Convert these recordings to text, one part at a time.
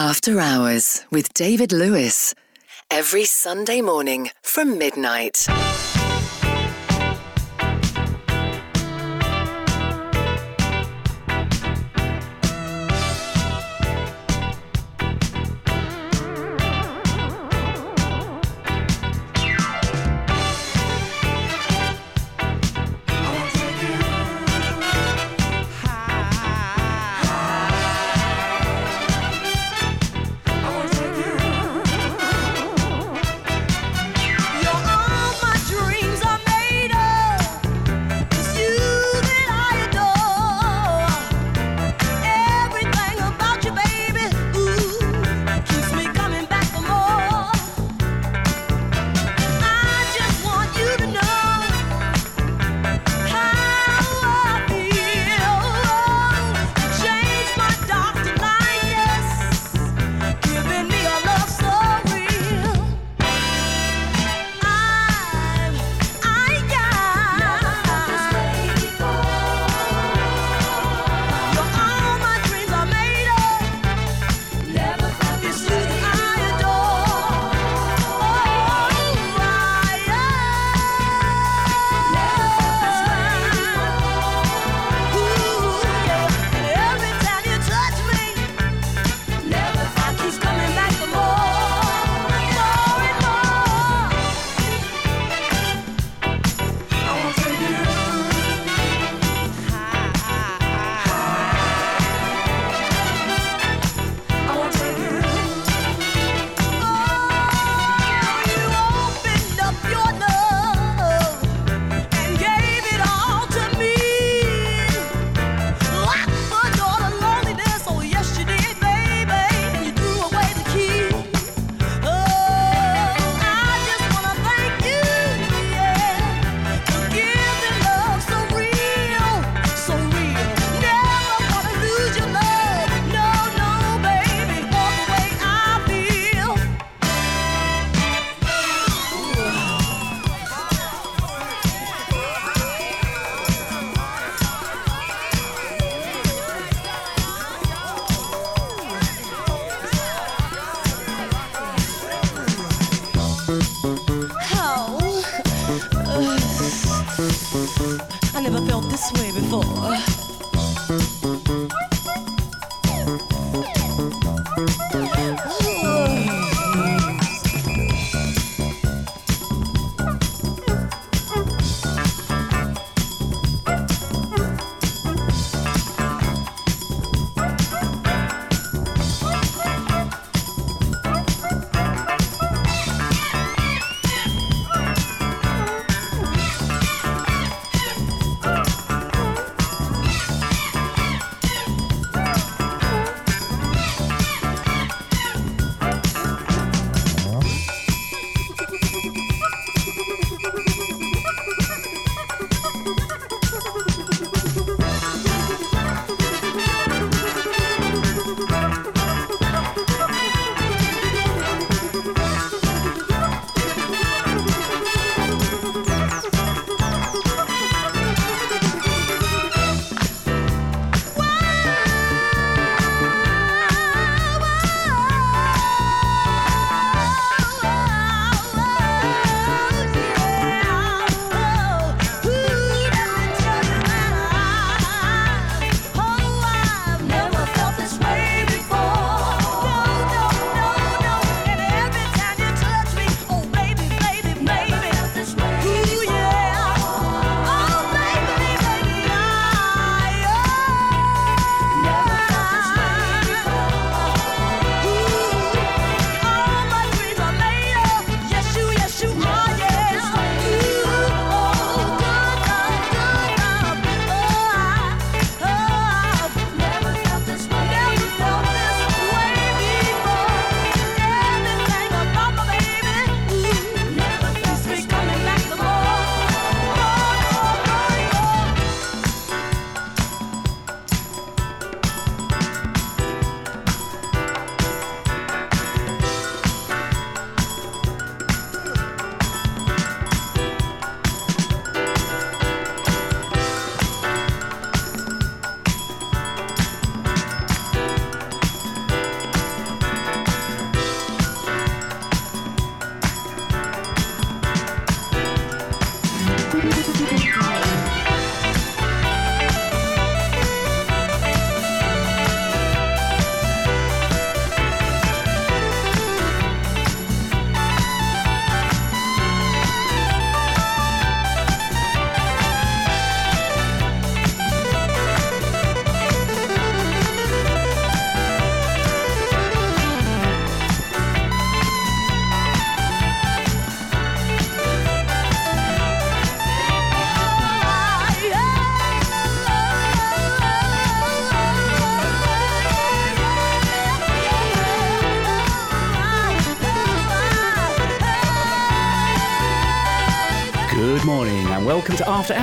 After Hours with David Lewis. Every Sunday morning from midnight.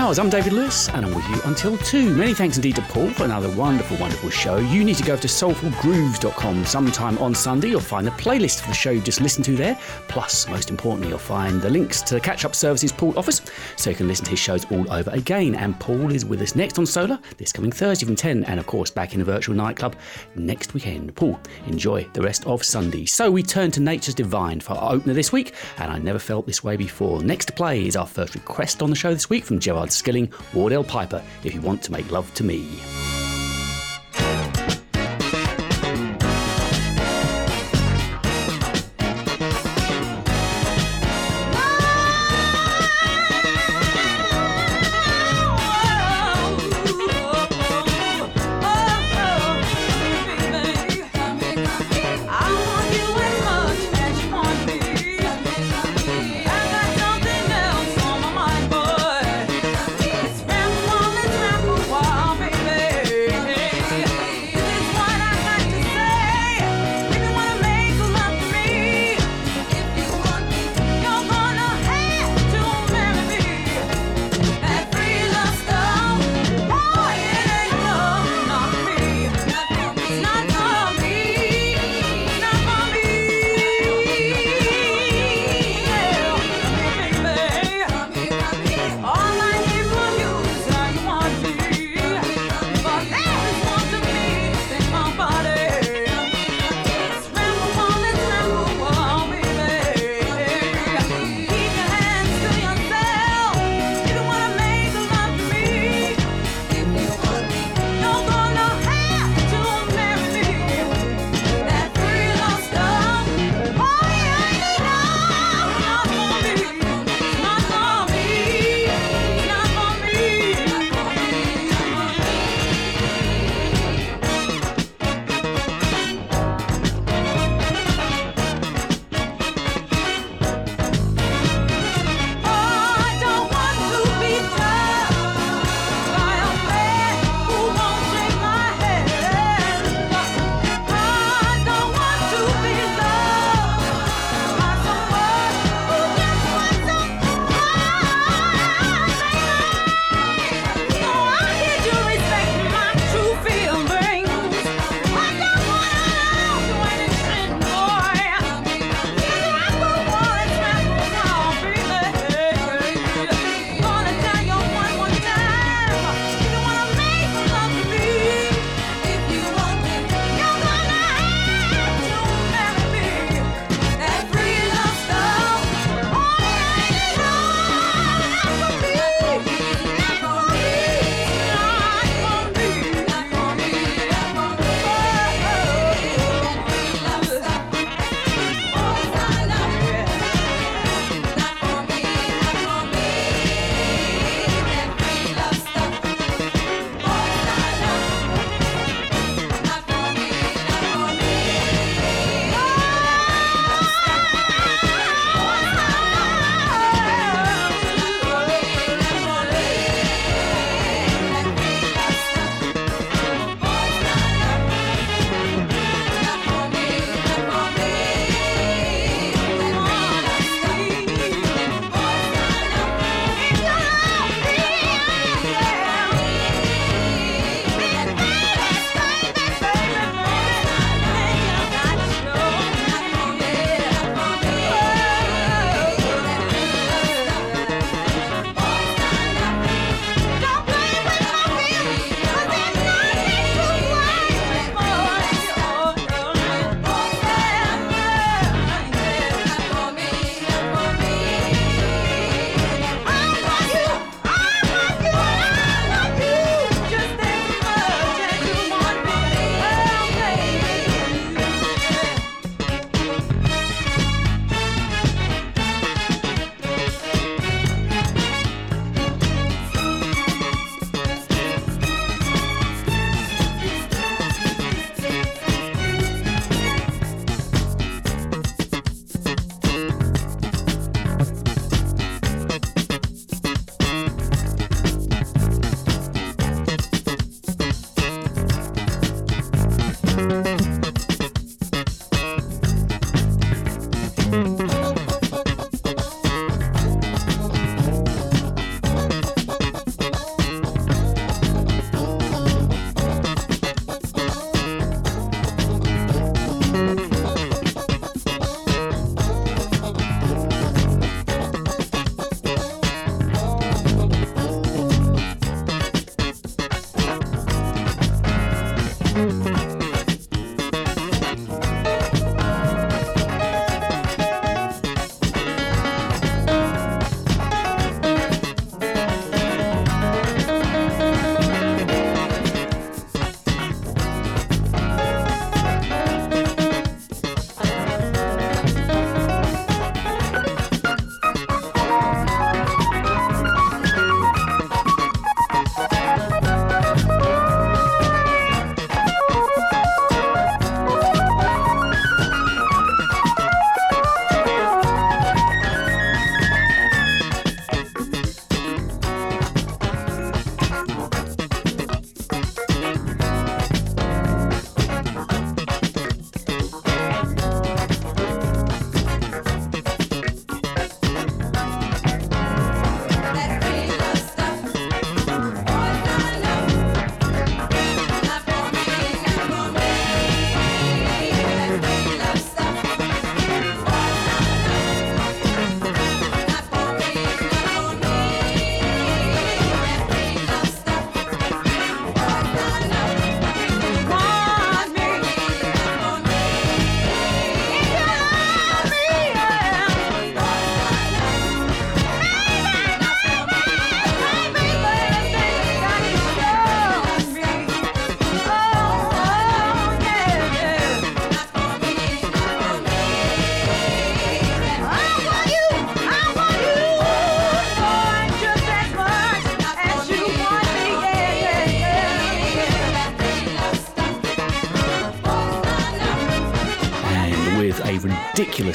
Hours. I'm David Lewis and I'm with you until 2. Many thanks indeed to Paul for another wonderful, wonderful show. You need to go to soulfulgrooves.com sometime on Sunday. You'll find the playlist for the show you just listened to there. Plus, most importantly, you'll find the links to the catch up services Paul offers so you can listen to his shows all over again. And Paul is with us next on Solar this coming Thursday from 10 and, of course, back in a virtual nightclub next weekend. Paul, enjoy the rest of Sunday. So we turn to Nature's Divine for our opener this week, and I never felt this way before. Next to play is our first request on the show this week from Gerard Skilling, Wardell Piper, if you want to make love to me.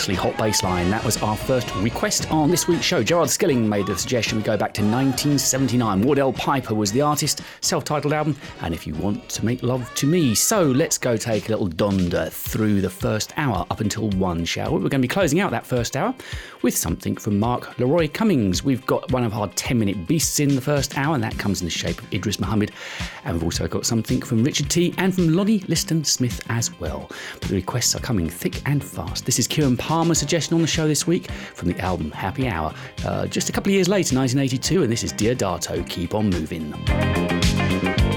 Hot bass line. That was our first request on this week's show. Gerard Skilling made the suggestion we go back to 1979. Wardell Piper was the artist, self titled album, and if you want to make love to me. So let's go take a little donder through the first hour up until one, shall we? We're going to be closing out that first hour with something from Mark Leroy Cummings. We've got one of our 10 minute beasts in the first hour, and that comes in the shape of Idris Muhammad. And we've also got something from Richard Tee and from Lonnie Liston Smith as well. But the requests are coming thick and fast. This is Kieran Palmer's suggestion on the show this week from the album Happy Hour, uh, just a couple of years later, 1982, and this is Deodato Keep On Moving.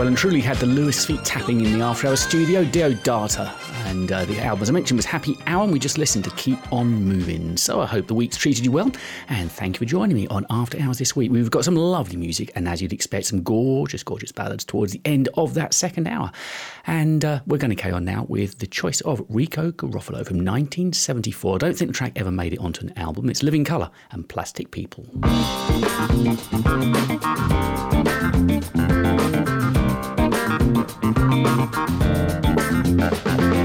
Well and truly had the Lewis feet tapping in the After Hours studio, Deodato. And uh, the album, as I mentioned, was Happy Hour, and we just listened to Keep On Moving. So I hope the week's treated you well, and thank you for joining me on After Hours this week. We've got some lovely music, and as you'd expect, some gorgeous, gorgeous ballads towards the end of that second hour. And uh, we're going to carry on now with the choice of Rico Garofalo from 1974. I don't think the track ever made it onto an album. It's Living Colour and Plastic People. Thank you.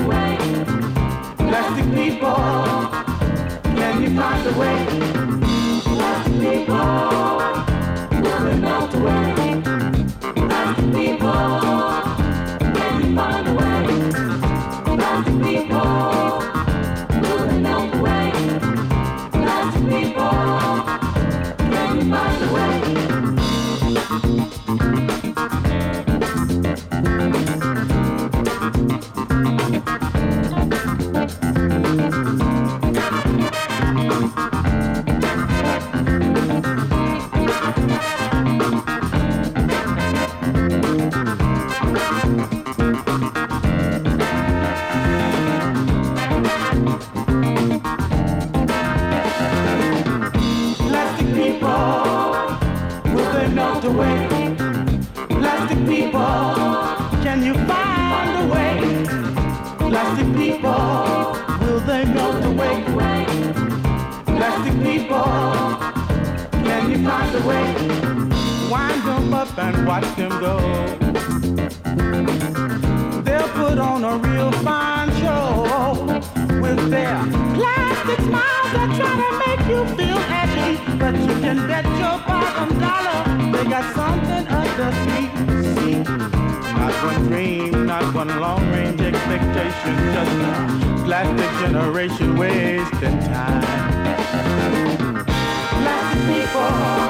away. Plastic people, can you find a way? Plastic people, will they melt away? Plastic people, can you find a way? and watch them go. They'll put on a real fine show with their plastic smiles that try to make you feel happy. But you can bet your bottom dollar they got something up their sleeve. Not one dream, not one long-range expectation, just a plastic generation wasting time. Plastic people.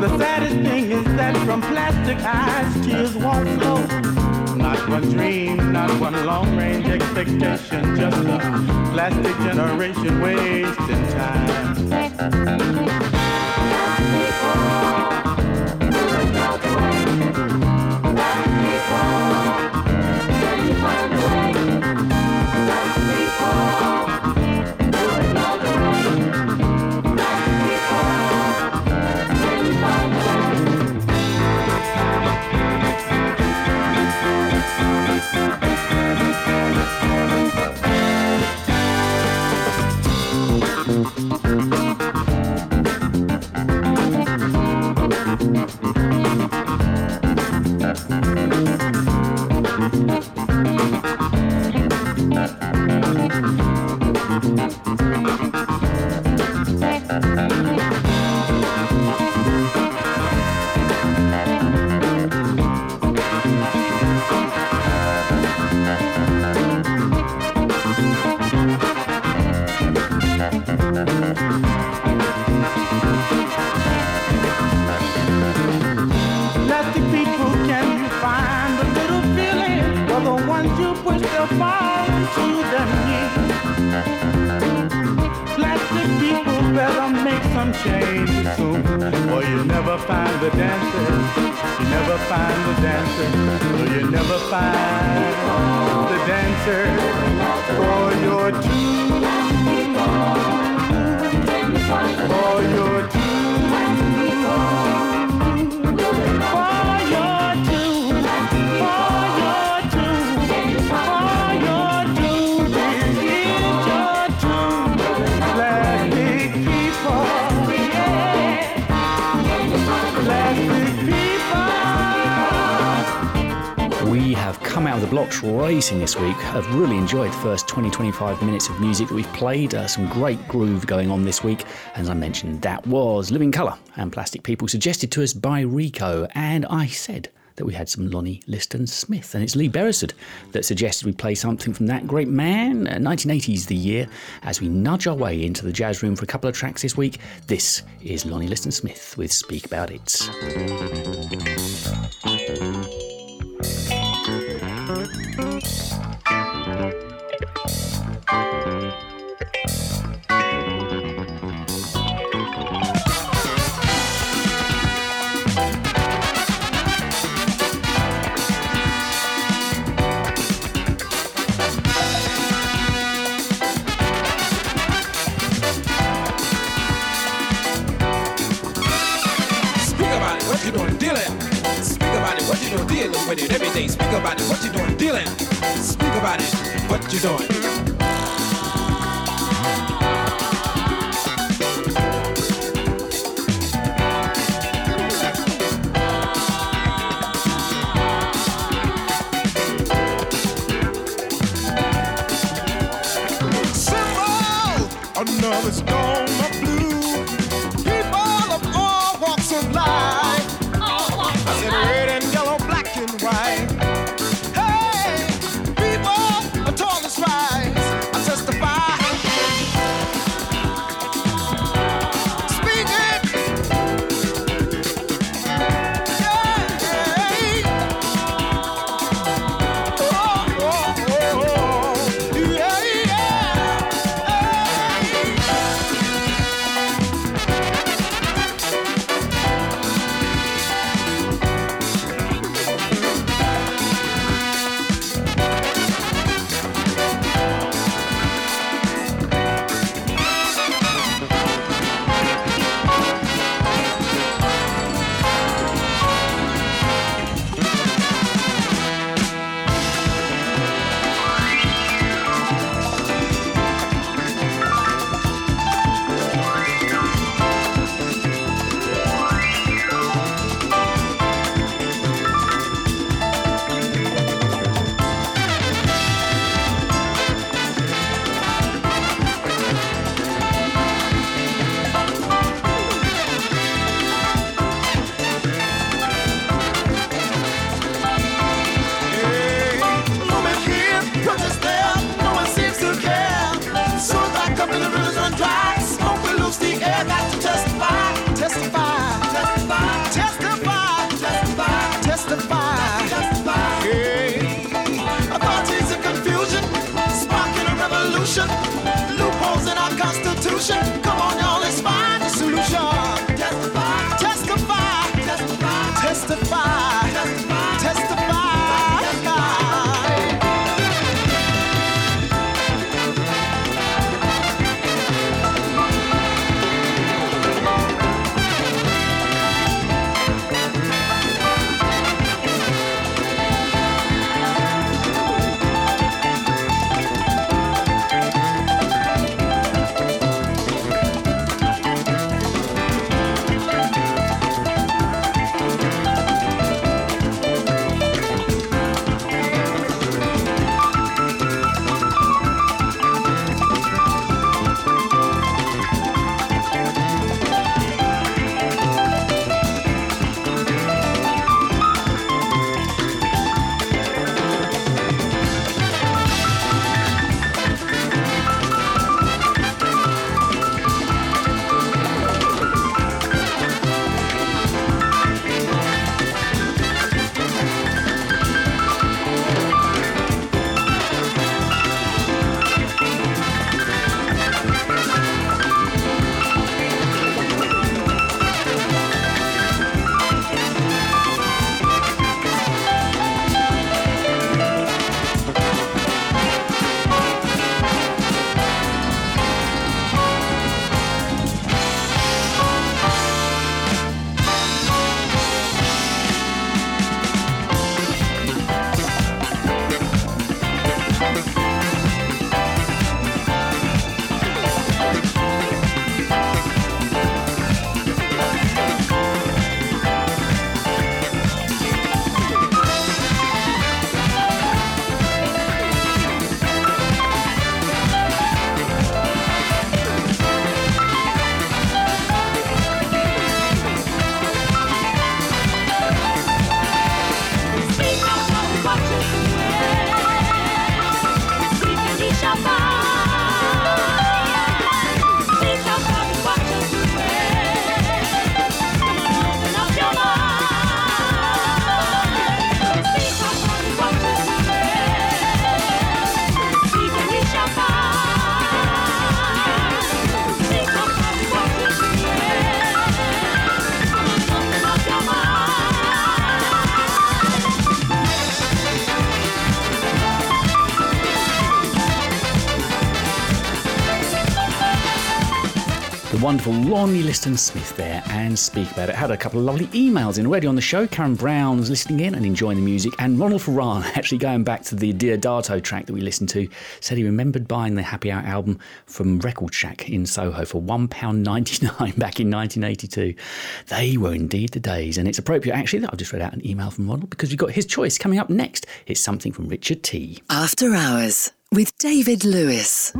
The saddest thing is that from plastic eyes, tears won't flow. Not one dream, not one long range expectation, just a plastic generation wasting time. Racing this week. I've really enjoyed the first 20 25 minutes of music that we've played. Uh, some great groove going on this week. As I mentioned, that was Living Colour and Plastic People, suggested to us by Rico. And I said that we had some Lonnie Liston Smith. And it's Lee Beresford that suggested we play something from that great man. Uh, 1980s, the year. As we nudge our way into the jazz room for a couple of tracks this week, this is Lonnie Liston Smith with Speak About It. With it every day. Speak about it, what you doing, dealing. Speak about it, what you doing. another storm wonderful Lonnie Liston Smith there and speak about it. Had a couple of lovely emails in already on the show. Karen Brown was listening in and enjoying the music, and Ronald Ferran, actually going back to the Deodato track that we listened to, said he remembered buying the Happy Hour album from Record Shack in Soho for £1.99 back in 1982. They were indeed the days, and it's appropriate actually that I've just read out an email from Ronald because we've got his choice coming up next. It's something from Richard Tee After Hours with David Lewis.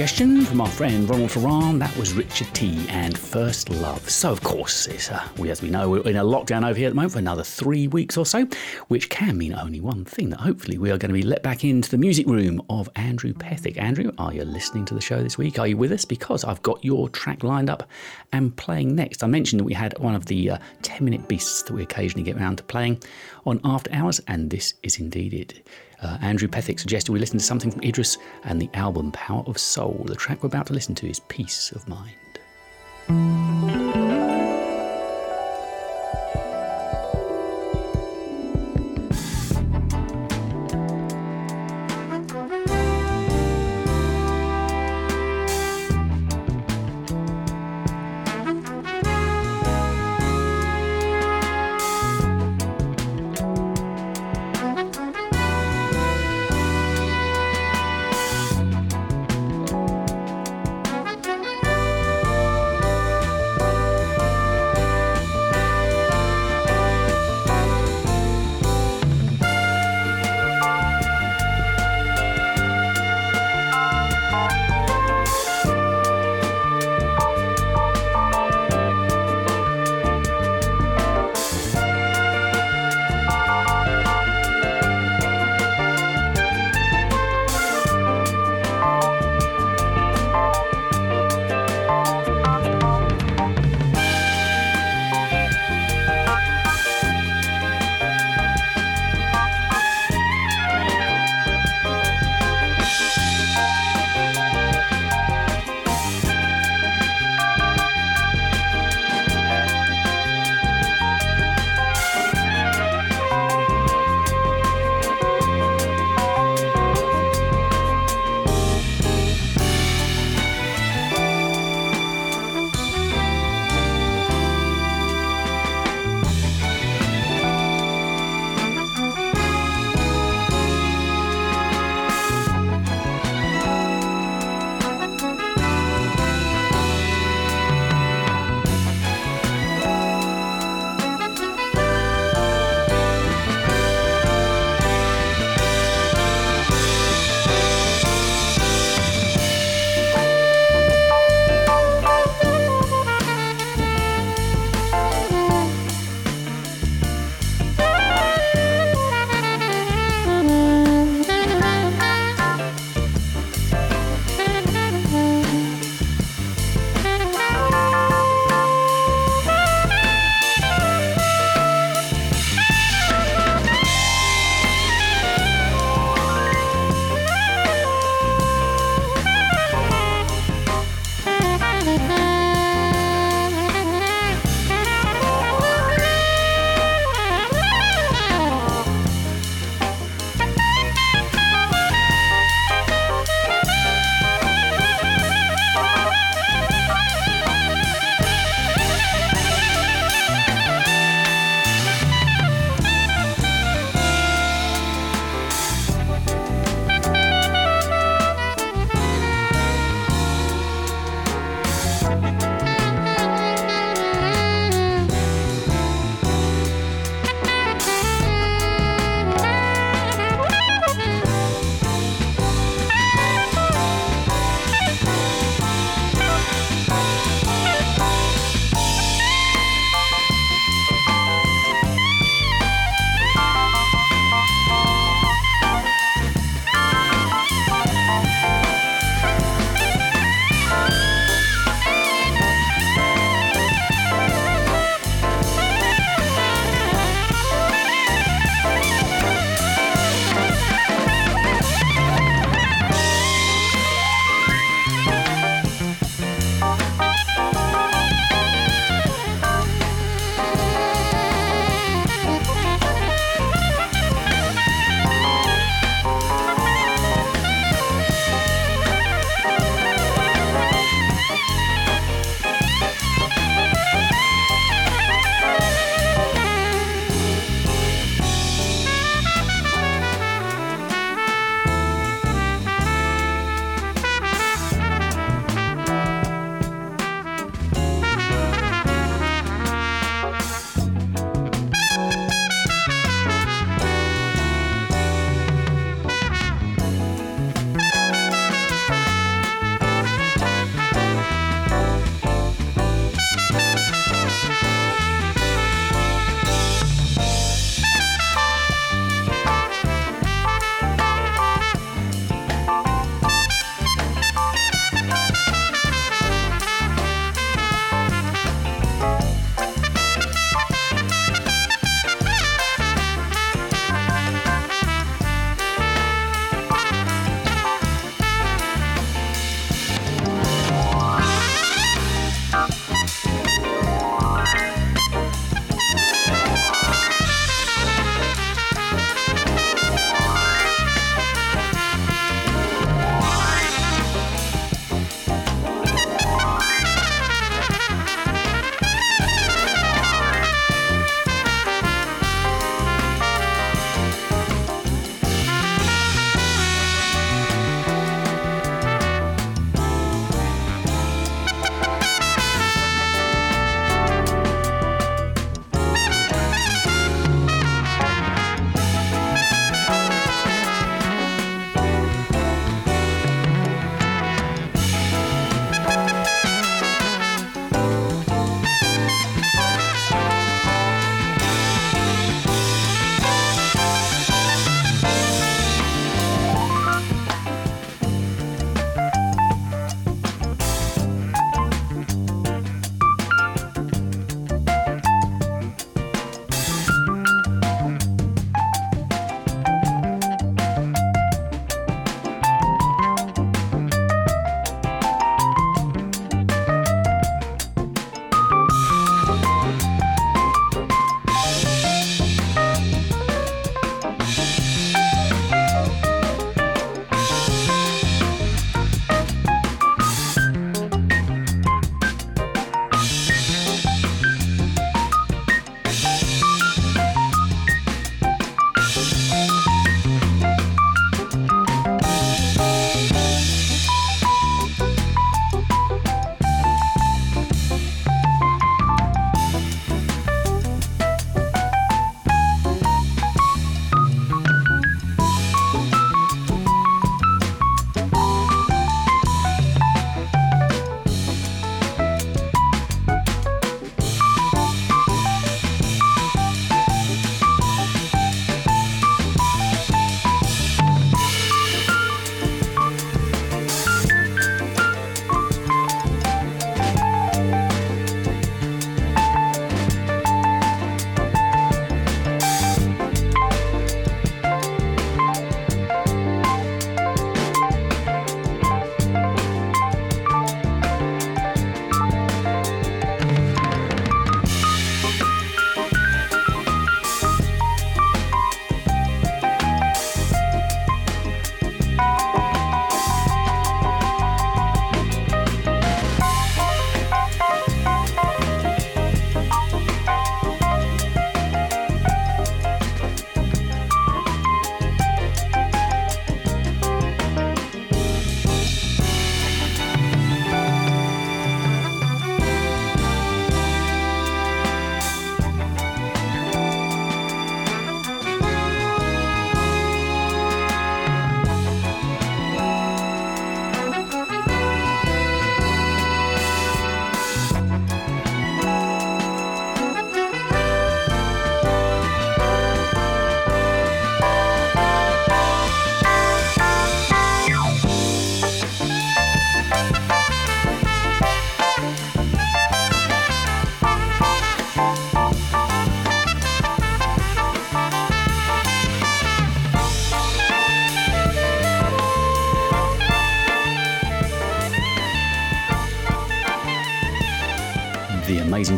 Suggestion from our friend Ronald Ferran. That was Richard Tee and First Love. So, of course, uh, we, as we know, we're in a lockdown over here at the moment for another three weeks or so, which can mean only one thing that hopefully we are going to be let back into the music room of Andrew Pethick. Andrew, are you listening to the show this week? Are you with us? Because I've got your track lined up and playing next. I mentioned that we had one of the uh, 10 minute beasts that we occasionally get around to playing on After Hours, and this is indeed it. Uh, Andrew Pethick suggested we listen to something from Idris and the album Power of Soul. The track we're about to listen to is Peace of Mind.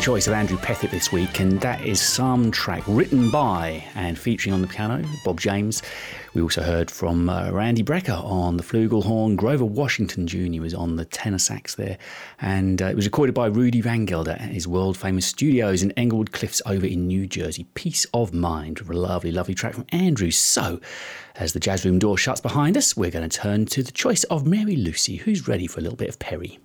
Choice of Andrew Pethick this week, and that is some track written by and featuring on the piano Bob James. We also heard from uh, Randy Brecker on the flugelhorn. Grover Washington Jr. was on the tenor sax there, and uh, it was recorded by Rudy Van Gelder at his world famous studios in Englewood Cliffs over in New Jersey. Peace of Mind, a lovely, lovely track from Andrew. So, as the jazz room door shuts behind us, we're going to turn to the choice of Mary Lucy, who's ready for a little bit of Perry.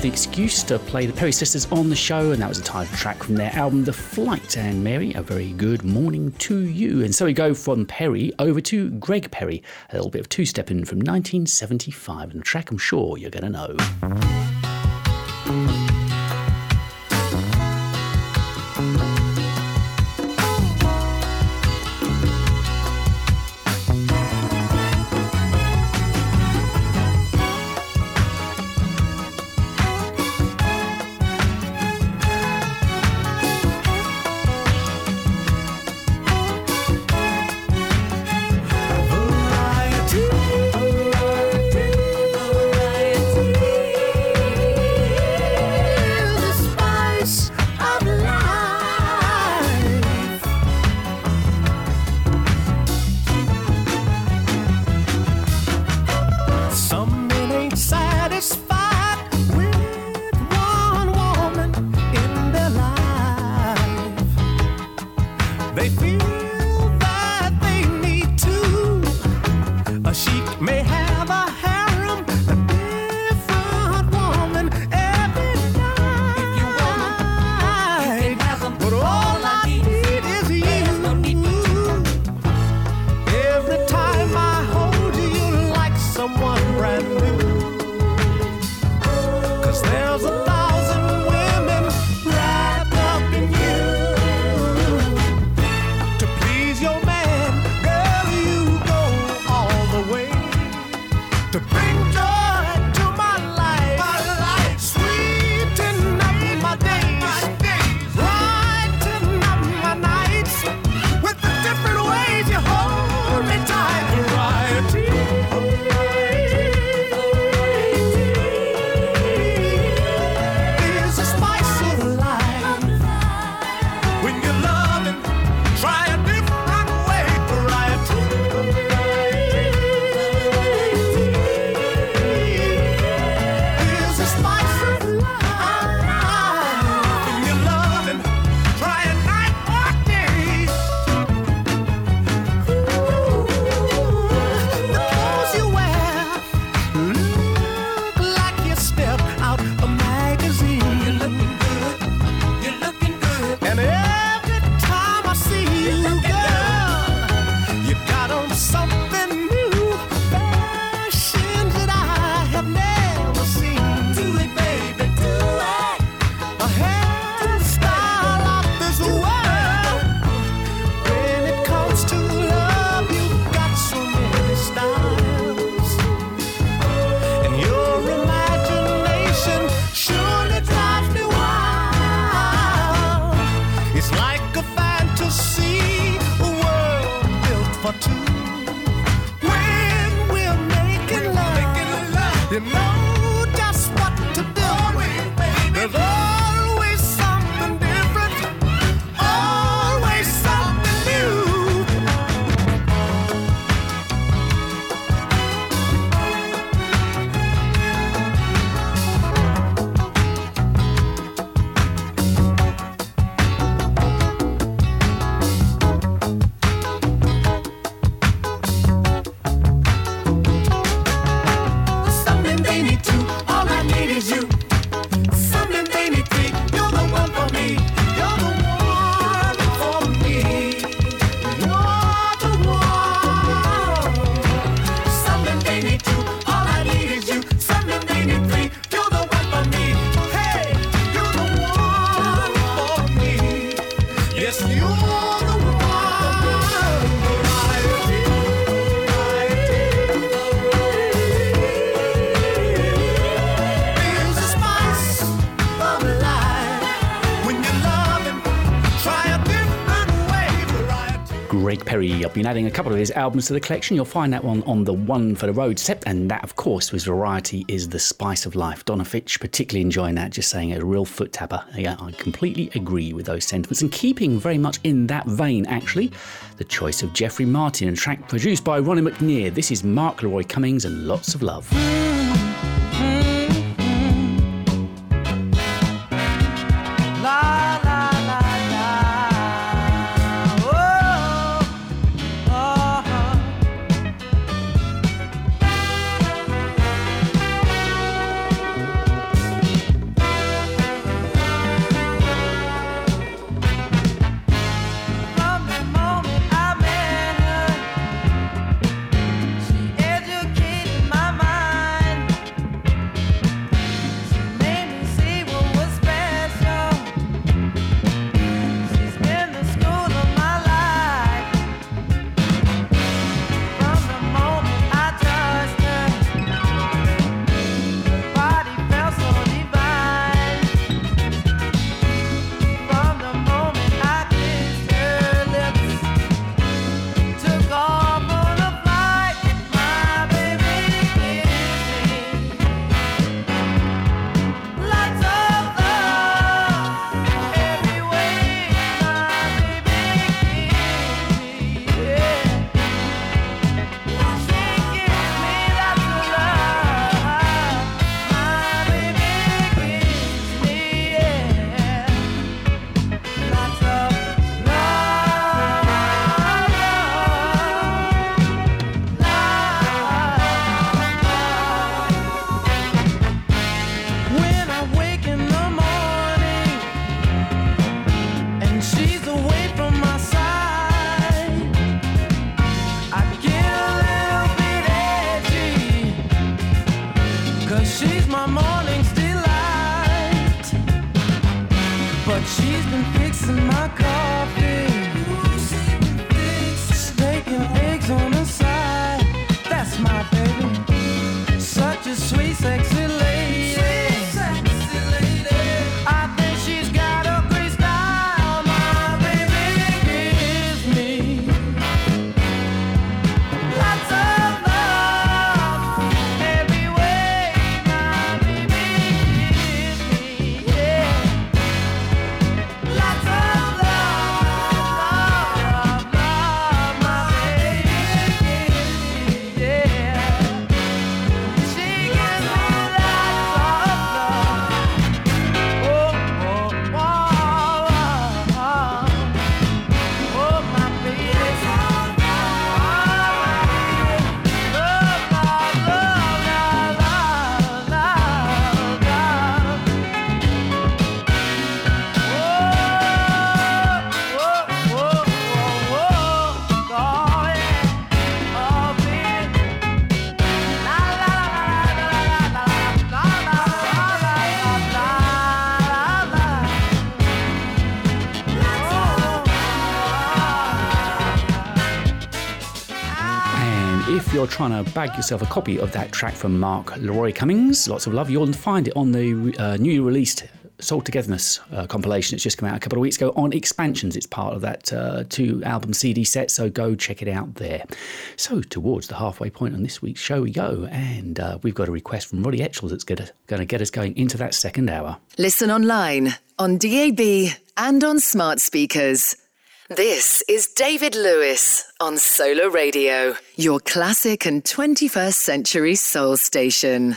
Have the excuse to play the Perry Sisters on the show, and that was a title track from their album The Flight. And Mary, a very good morning to you. And so we go from Perry over to Greg Perry, a little bit of two stepping from 1975, and a track I'm sure you're going to know. I've been adding a couple of his albums to the collection. You'll find that one on the One for the Road set, and that, of course, was Variety is the Spice of Life. Donna Fitch, particularly enjoying that, just saying a real foot tapper. Yeah, I completely agree with those sentiments. And keeping very much in that vein, actually, the choice of Jeffrey Martin, a track produced by Ronnie McNeir. This is Mark Leroy Cummings and lots of love. Trying to bag yourself a copy of that track from Mark Leroy Cummings, lots of love, you'll find it on the uh, newly released Soul Togetherness uh, compilation. It's just come out a couple of weeks ago on Expansions. It's part of that uh, two album CD set, so go check it out there. So, towards the halfway point on this week's show, we go, and uh, we've got a request from Roddy Etchell that's going to get us going into that second hour. Listen online, on DAB, and on smart speakers. This is David Lewis on Solar Radio, your classic and 21st century soul station.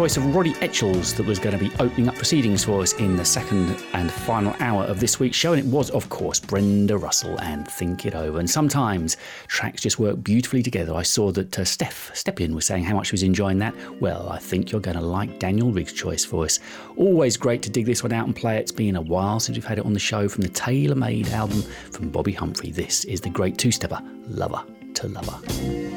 Choice of Roddy Etchells that was going to be opening up proceedings for us in the second and final hour of this week's show. And it was, of course, Brenda Russell and Think It Over. And sometimes tracks just work beautifully together. I saw that uh, Steph Stepien was saying how much she was enjoying that. Well, I think you're going to like Daniel Riggs' choice for us. Always great to dig this one out and play it. It's been a while since we've had it on the show from the Tailor Made album from Bobbi Humphrey. This is the great two stepper, Lover to Lover.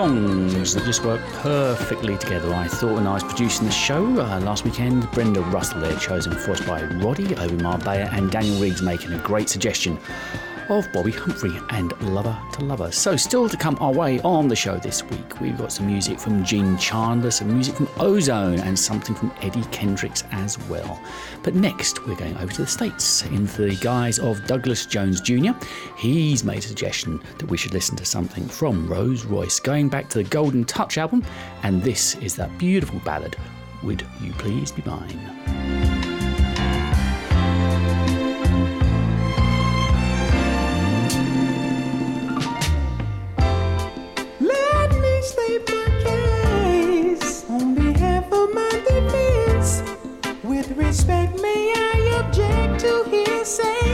Songs that just work perfectly together. I thought when I was producing the show uh, last weekend, Brenda Russell there, chosen for us by Roddy, Obi Marbella, and Daniel Riggs making a great suggestion of Bobbi Humphrey and Lover to Lover. So, still to come our way on the show this week, we've got some music from Gene Chandler, some music from Ozone, and something from Eddie Kendricks as well. But next, we're going over to the States in the guise of Douglas Jones Jr. He's made a suggestion that we should listen to something from Rose Royce, going back to the Golden Touch album, and this is that beautiful ballad, Would You Please Be Mine? May I object to hearsay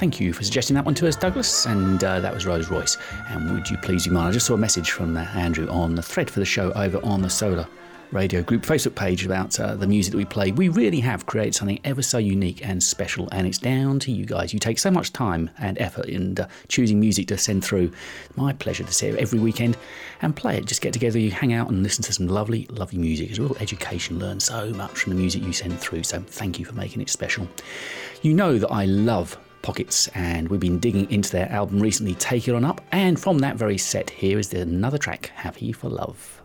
Thank you for suggesting that one to us, Douglas. And uh, that was Rose Royce. And would you please be mine? I just saw a message from uh, Andrew on the thread for the show over on the Solar Radio Group Facebook page about uh, the music that we play. We really have created something ever so unique and special, and it's down to you guys. You take so much time and effort in uh, choosing music to send through. My pleasure to sit here every weekend and play it. Just get together, you hang out and listen to some lovely, lovely music. It's a real education. Learn so much from the music you send through. So thank you for making it special. You know that I love Pockets, and we've been digging into their album recently, Take It On Up. And from that very set, here is another track, Happy for Love.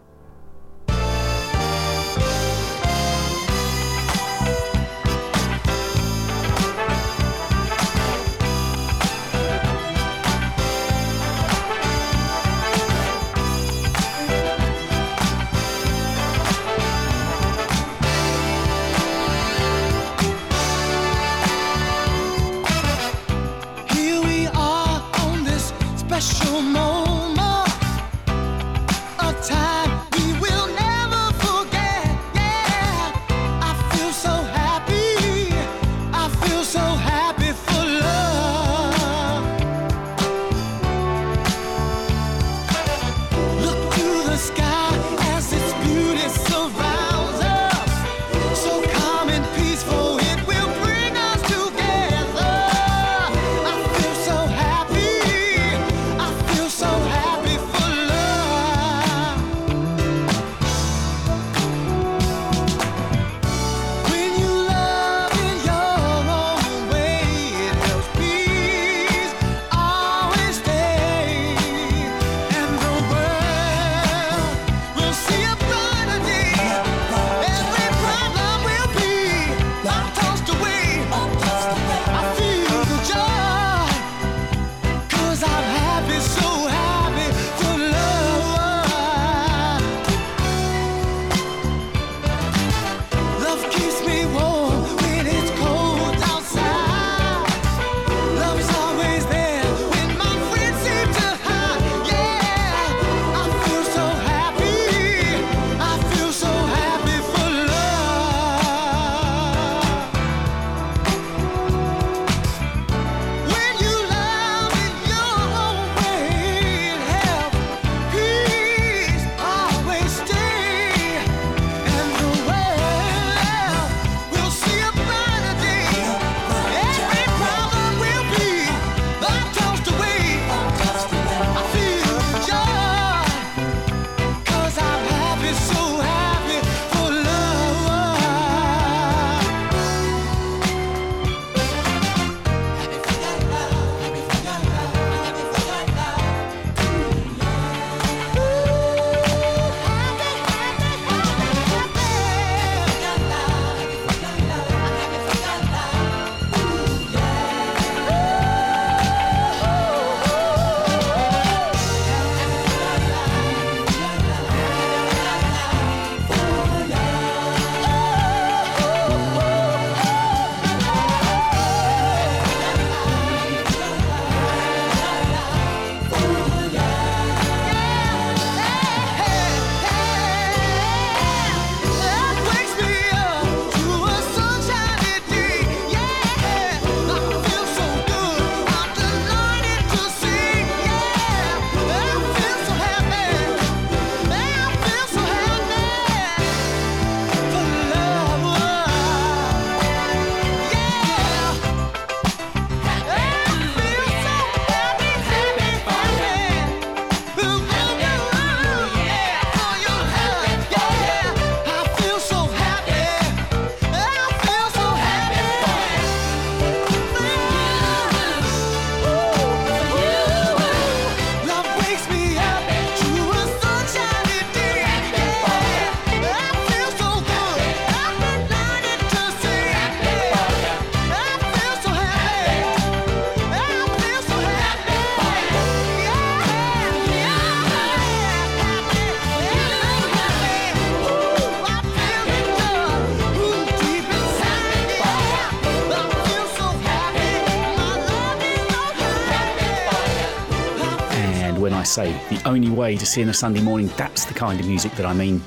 Say the only way to see in a Sunday morning, that's the kind of music that I mean.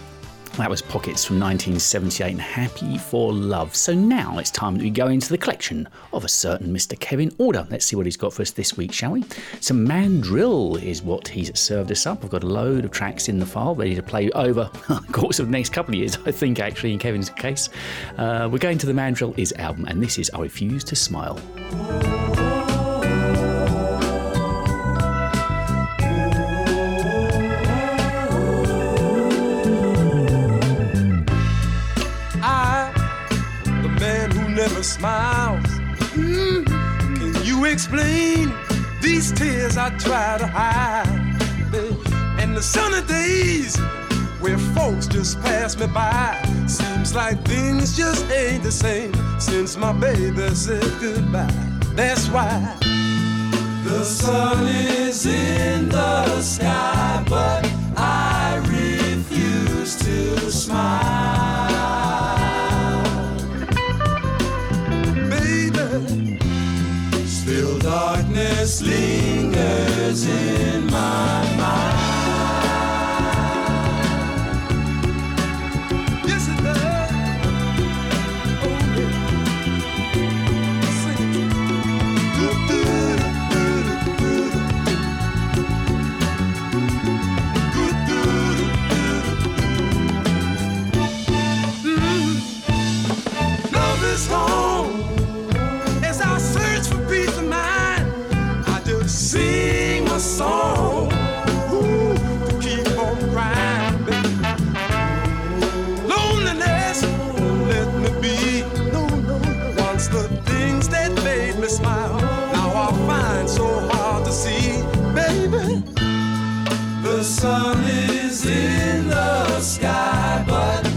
That was Pockets from 1978 and Happy for Love. So now it's time that we go into the collection of a certain Mr. Kevin Order. Let's see what he's got for us this week, shall we? Some Mandrill is what he's served us up. I've got a load of tracks in the file ready to play over the course of the next couple of years, I think, actually, in Kevin's case. Uh, we're going to the Mandrill Is album, and this is I Refuse to Smile. Smiles. Mm, Can you explain these tears I try to hide? And the sunny days where folks just pass me by. Seems like things just ain't the same since my baby said goodbye. That's why the sun is in the sky, but I refuse to smile. Lingers in The sun is in the sky, but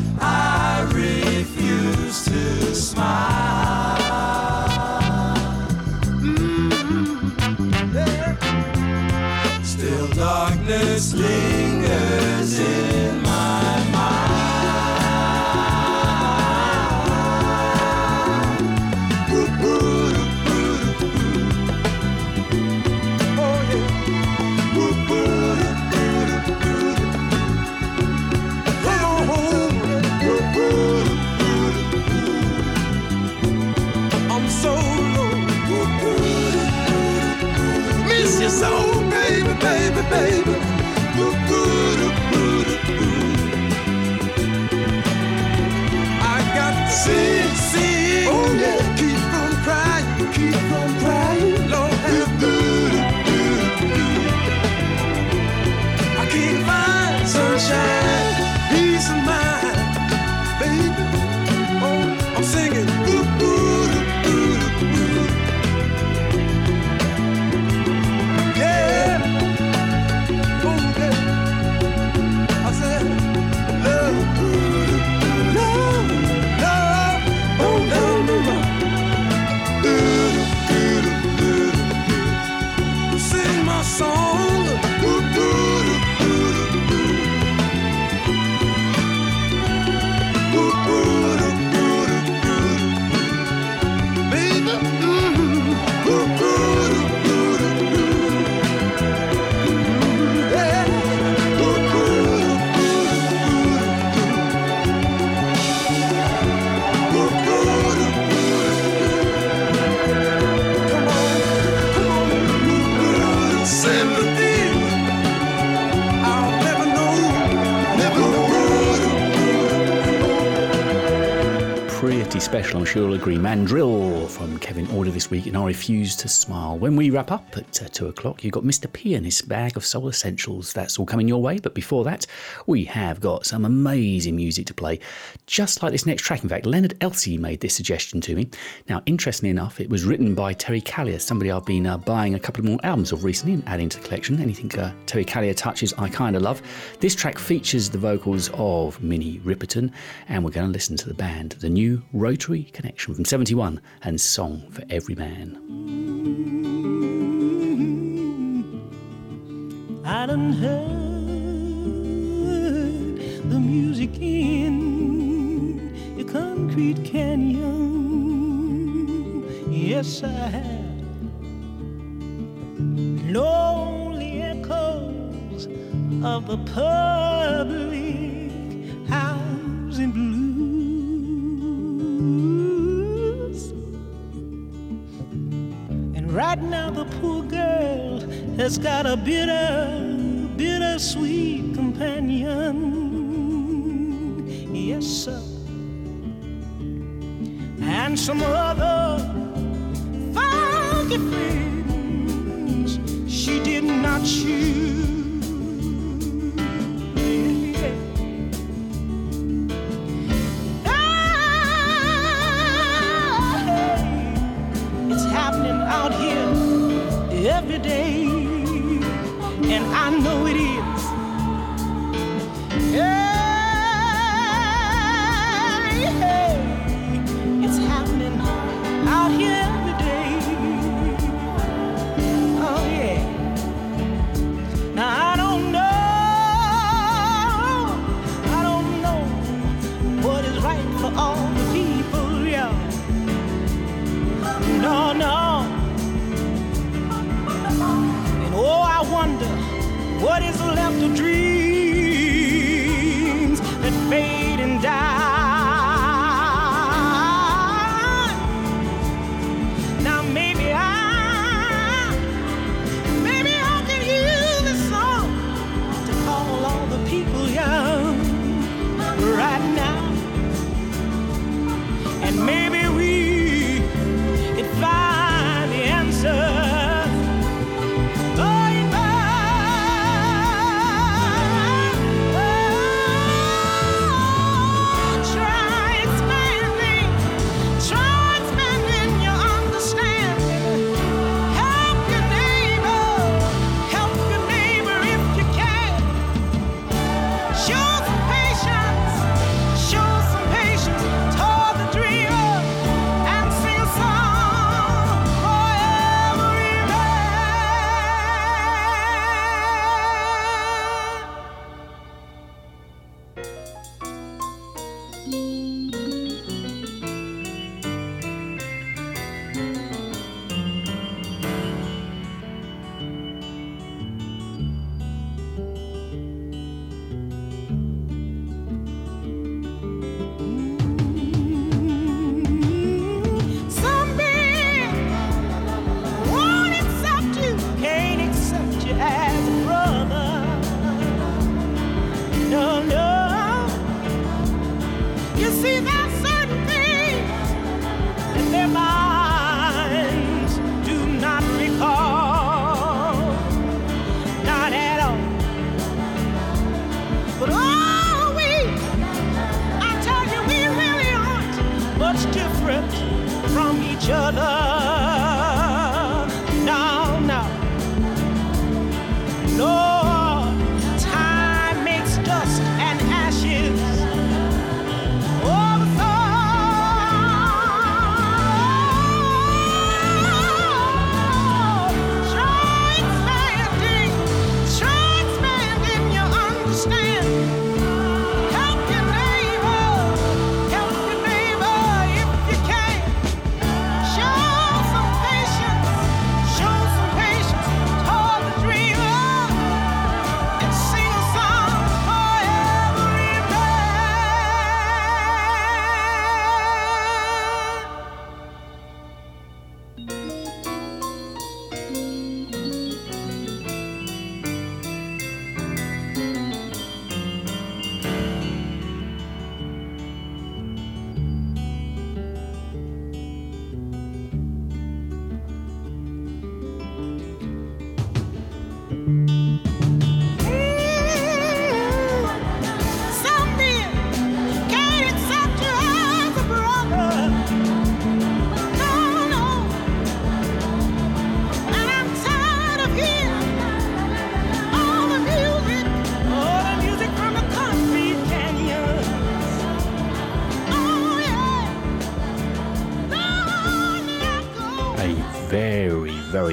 agree. Mandrill from Kevin Order this week, and I refuse to smile. When we wrap up at uh, two o'clock, you've got Mr. P and his bag of soul essentials. That's all coming your way. But before that, we have got some amazing music to play, just like this next track. In fact, Leonard Elsey made this suggestion to me. Now, interestingly enough, it was written by Terry Callier, somebody I've been uh, buying a couple of more albums of recently and adding to the collection. Anything uh, Terry Callier touches, I kind of love. This track features the vocals of Minnie Riperton, and we're going to listen to the band, the new Rotary Connection from 71 and Song for Every Man. Mm-hmm. I done heard the music in concrete canyon. Yes, I have. Lonely echoes of a public house in blue Right now, the poor girl has got a bitter, bitter sweet companion. Yes, sir. And some other funky things she did not choose. happening out here every day, and I know it is. Yeah. What is left to dream?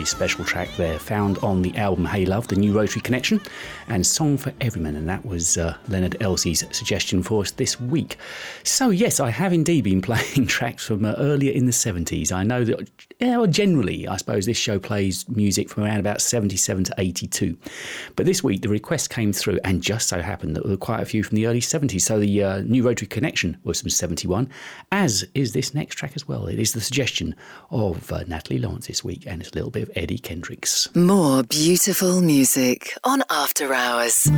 Special track there, found on the album Hey Love, the new Rotary Connection, and Song for Everyman, and that was uh, Leonard Elsey's suggestion for us this week. So, yes, I have indeed been playing tracks from uh, earlier in the 70s. I know that, yeah, well, generally, I suppose this show plays music from around about 77 to 82. But this week, the request came through, and just so happened that there were quite a few from the early 70s. So, the uh, new Rotary Connection was from 71, as is this next track as well. It is the suggestion of uh, Natalie Lawrence this week, and it's a little bit of Eddie Kendricks. More beautiful music on After Hours.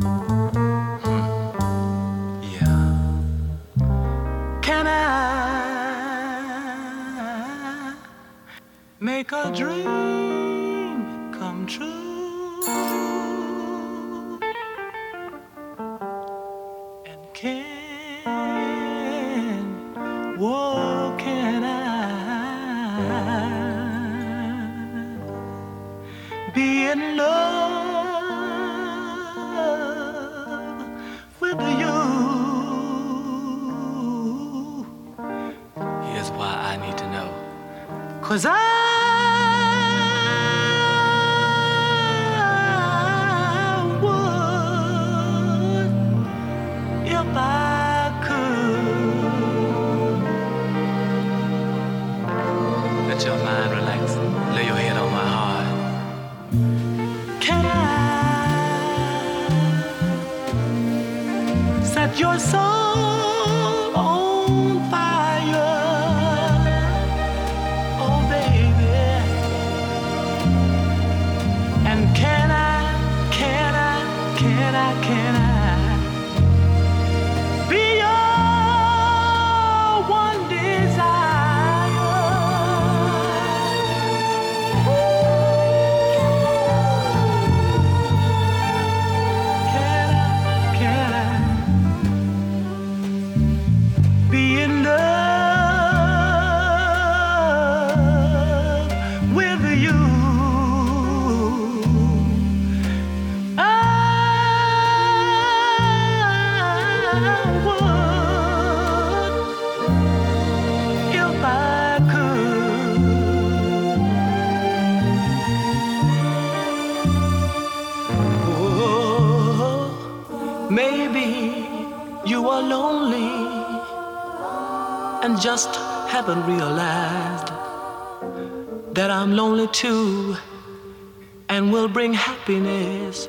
Hmm. make a dream haven't realized that I'm lonely too and will bring happiness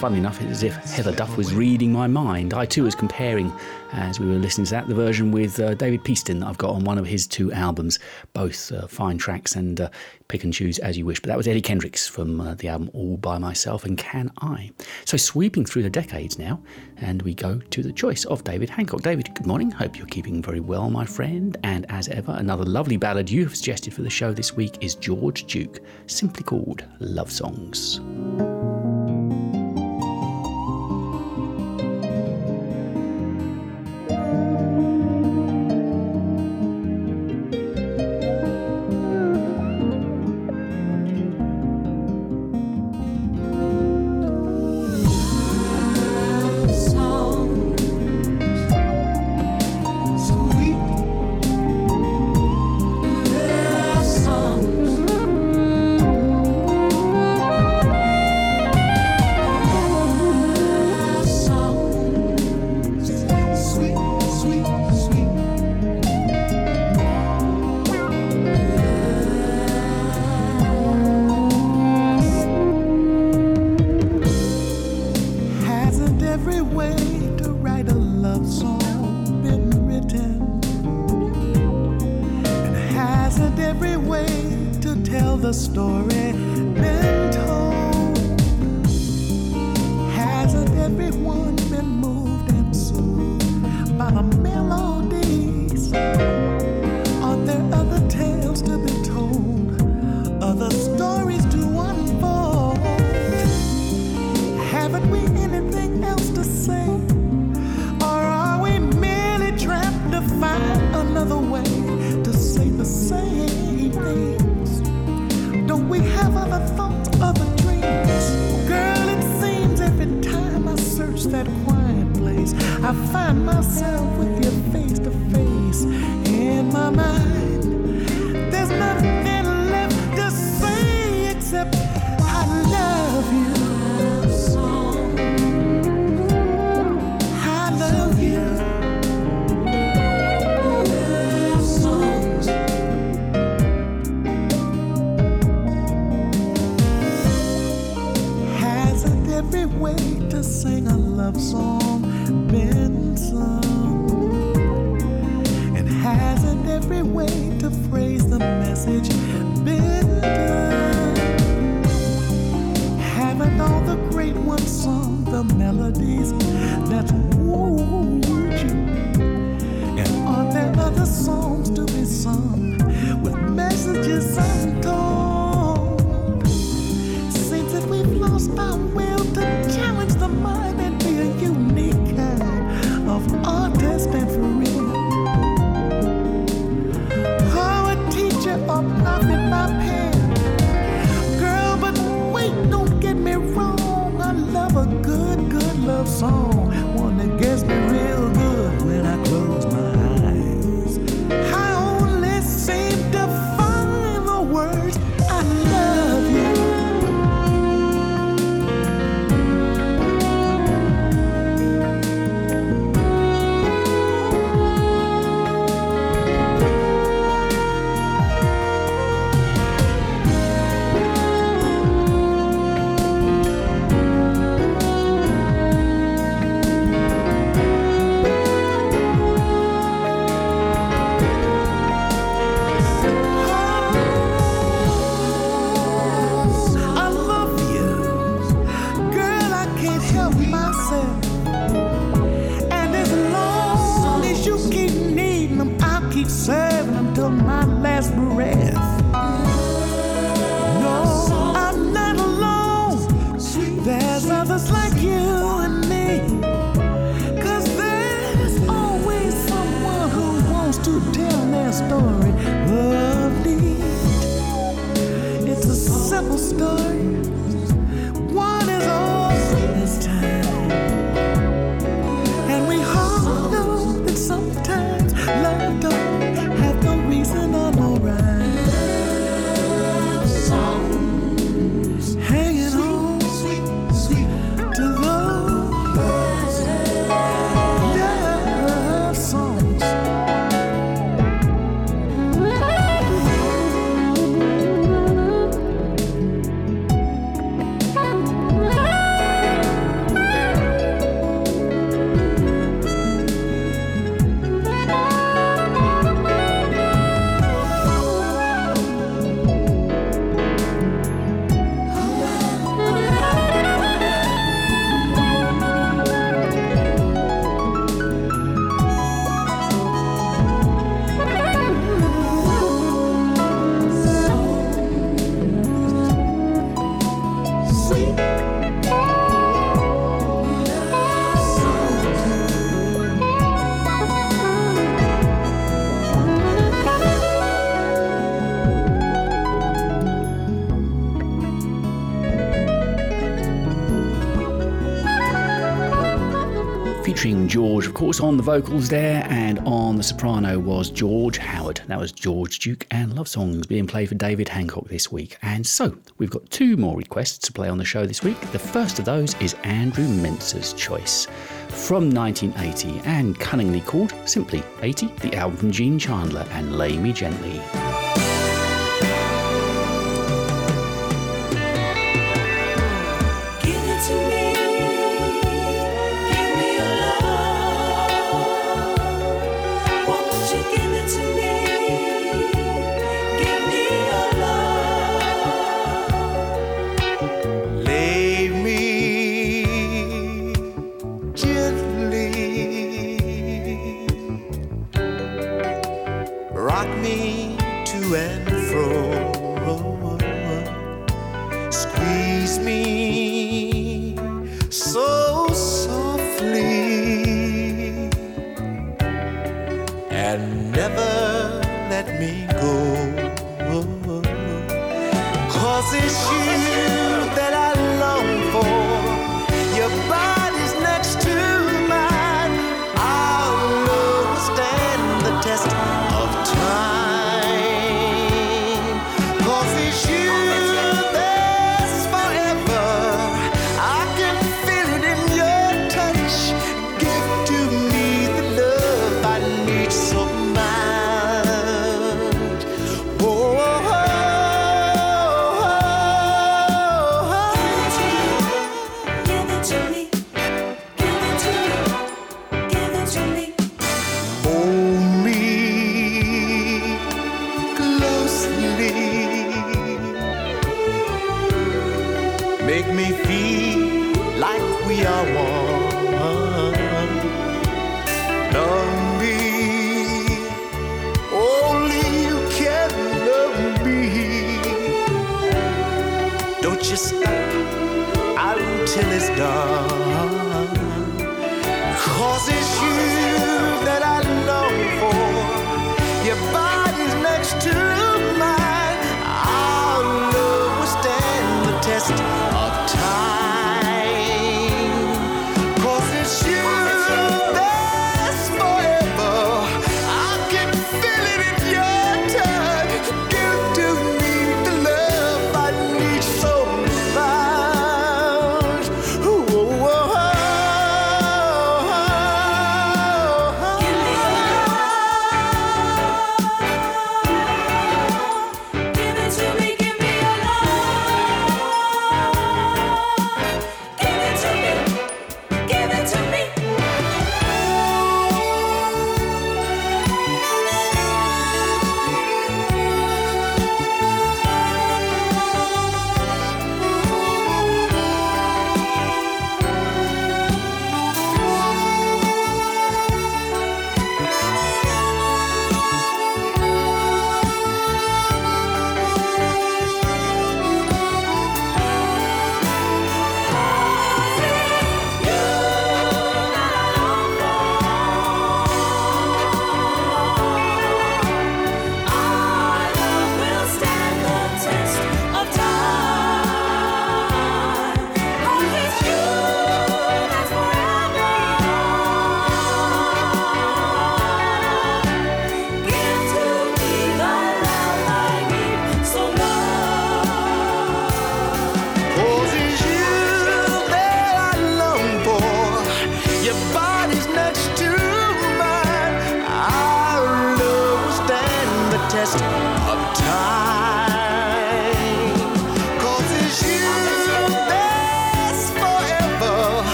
funnily enough, it's as if Heather Duff was reading my mind. I too was comparing, as we were listening to that, the version with uh, David Peaston that I've got on one of his two albums, both uh, fine tracks and uh, pick and choose as you wish. But that was Eddie Kendricks from uh, the album All By Myself and Can I. So sweeping through the decades now, and we go to the choice of David Hancock. David, good morning. Hope you're keeping very well, my friend. And as ever, another lovely ballad you have suggested for the show this week is George Duke, simply called Love Songs. course, on the vocals there and on the soprano was George Howard. That was George Duke and Love Songs being played for David Hancock this week. And so we've got two more requests to play on the show this week. The first of those is Andrew Mensah's choice from 1980 and cunningly called simply 80, the album from Gene Chandler and Lay Me Gently.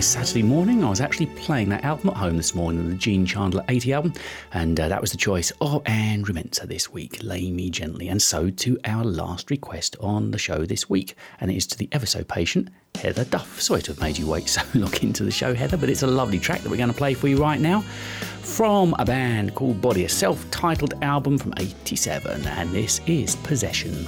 Saturday morning. I was actually playing that album at home this morning, the Gene Chandler 80 album, and uh, that was the choice of Andrew Mentor this week, Lay Me Gently. And so to our last request on the show this week, and it is to the ever so patient Heather Duff. Sorry to have made you wait so long into the show, Heather, but it's a lovely track that we're going to play for you right now from a band called Body, a self titled album from 87, and this is Possession.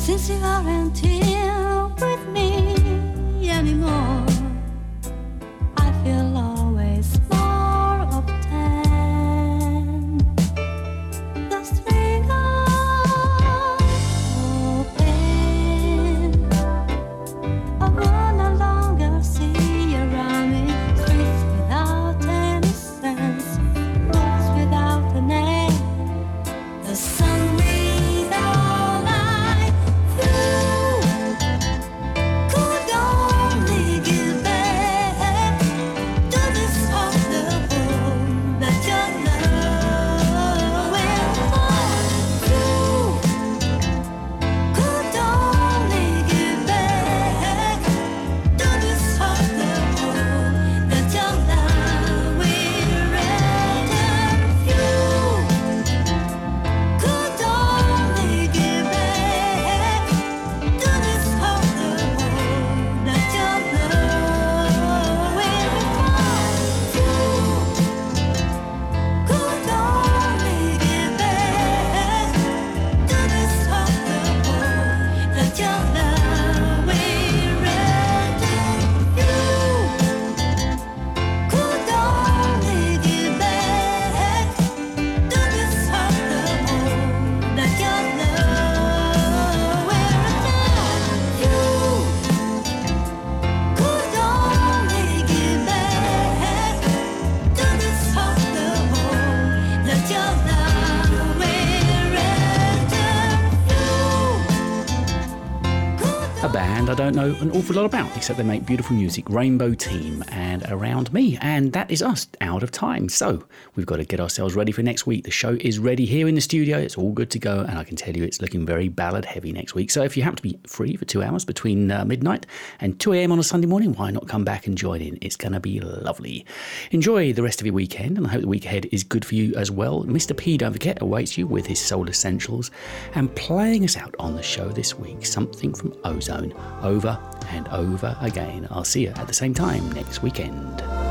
since you aren't here with me anymore. Know an awful lot about, except they make beautiful music, Rainbow Team, and Around Me. And that is us out of time. So we've got to get ourselves ready for next week. The show is ready here in the studio. It's all good to go. And I can tell you it's looking very ballad heavy next week. So if you happen to be free for two hours between uh, midnight and 2 a.m. on a Sunday morning, why not come back and join in? It's going to be lovely. Enjoy the rest of your weekend, and I hope the week ahead is good for you as well. Mr. P, don't forget, awaits you with his Soul Essentials and playing us out on the show this week, something from Ozone, over and over again. I'll see you at the same time next weekend.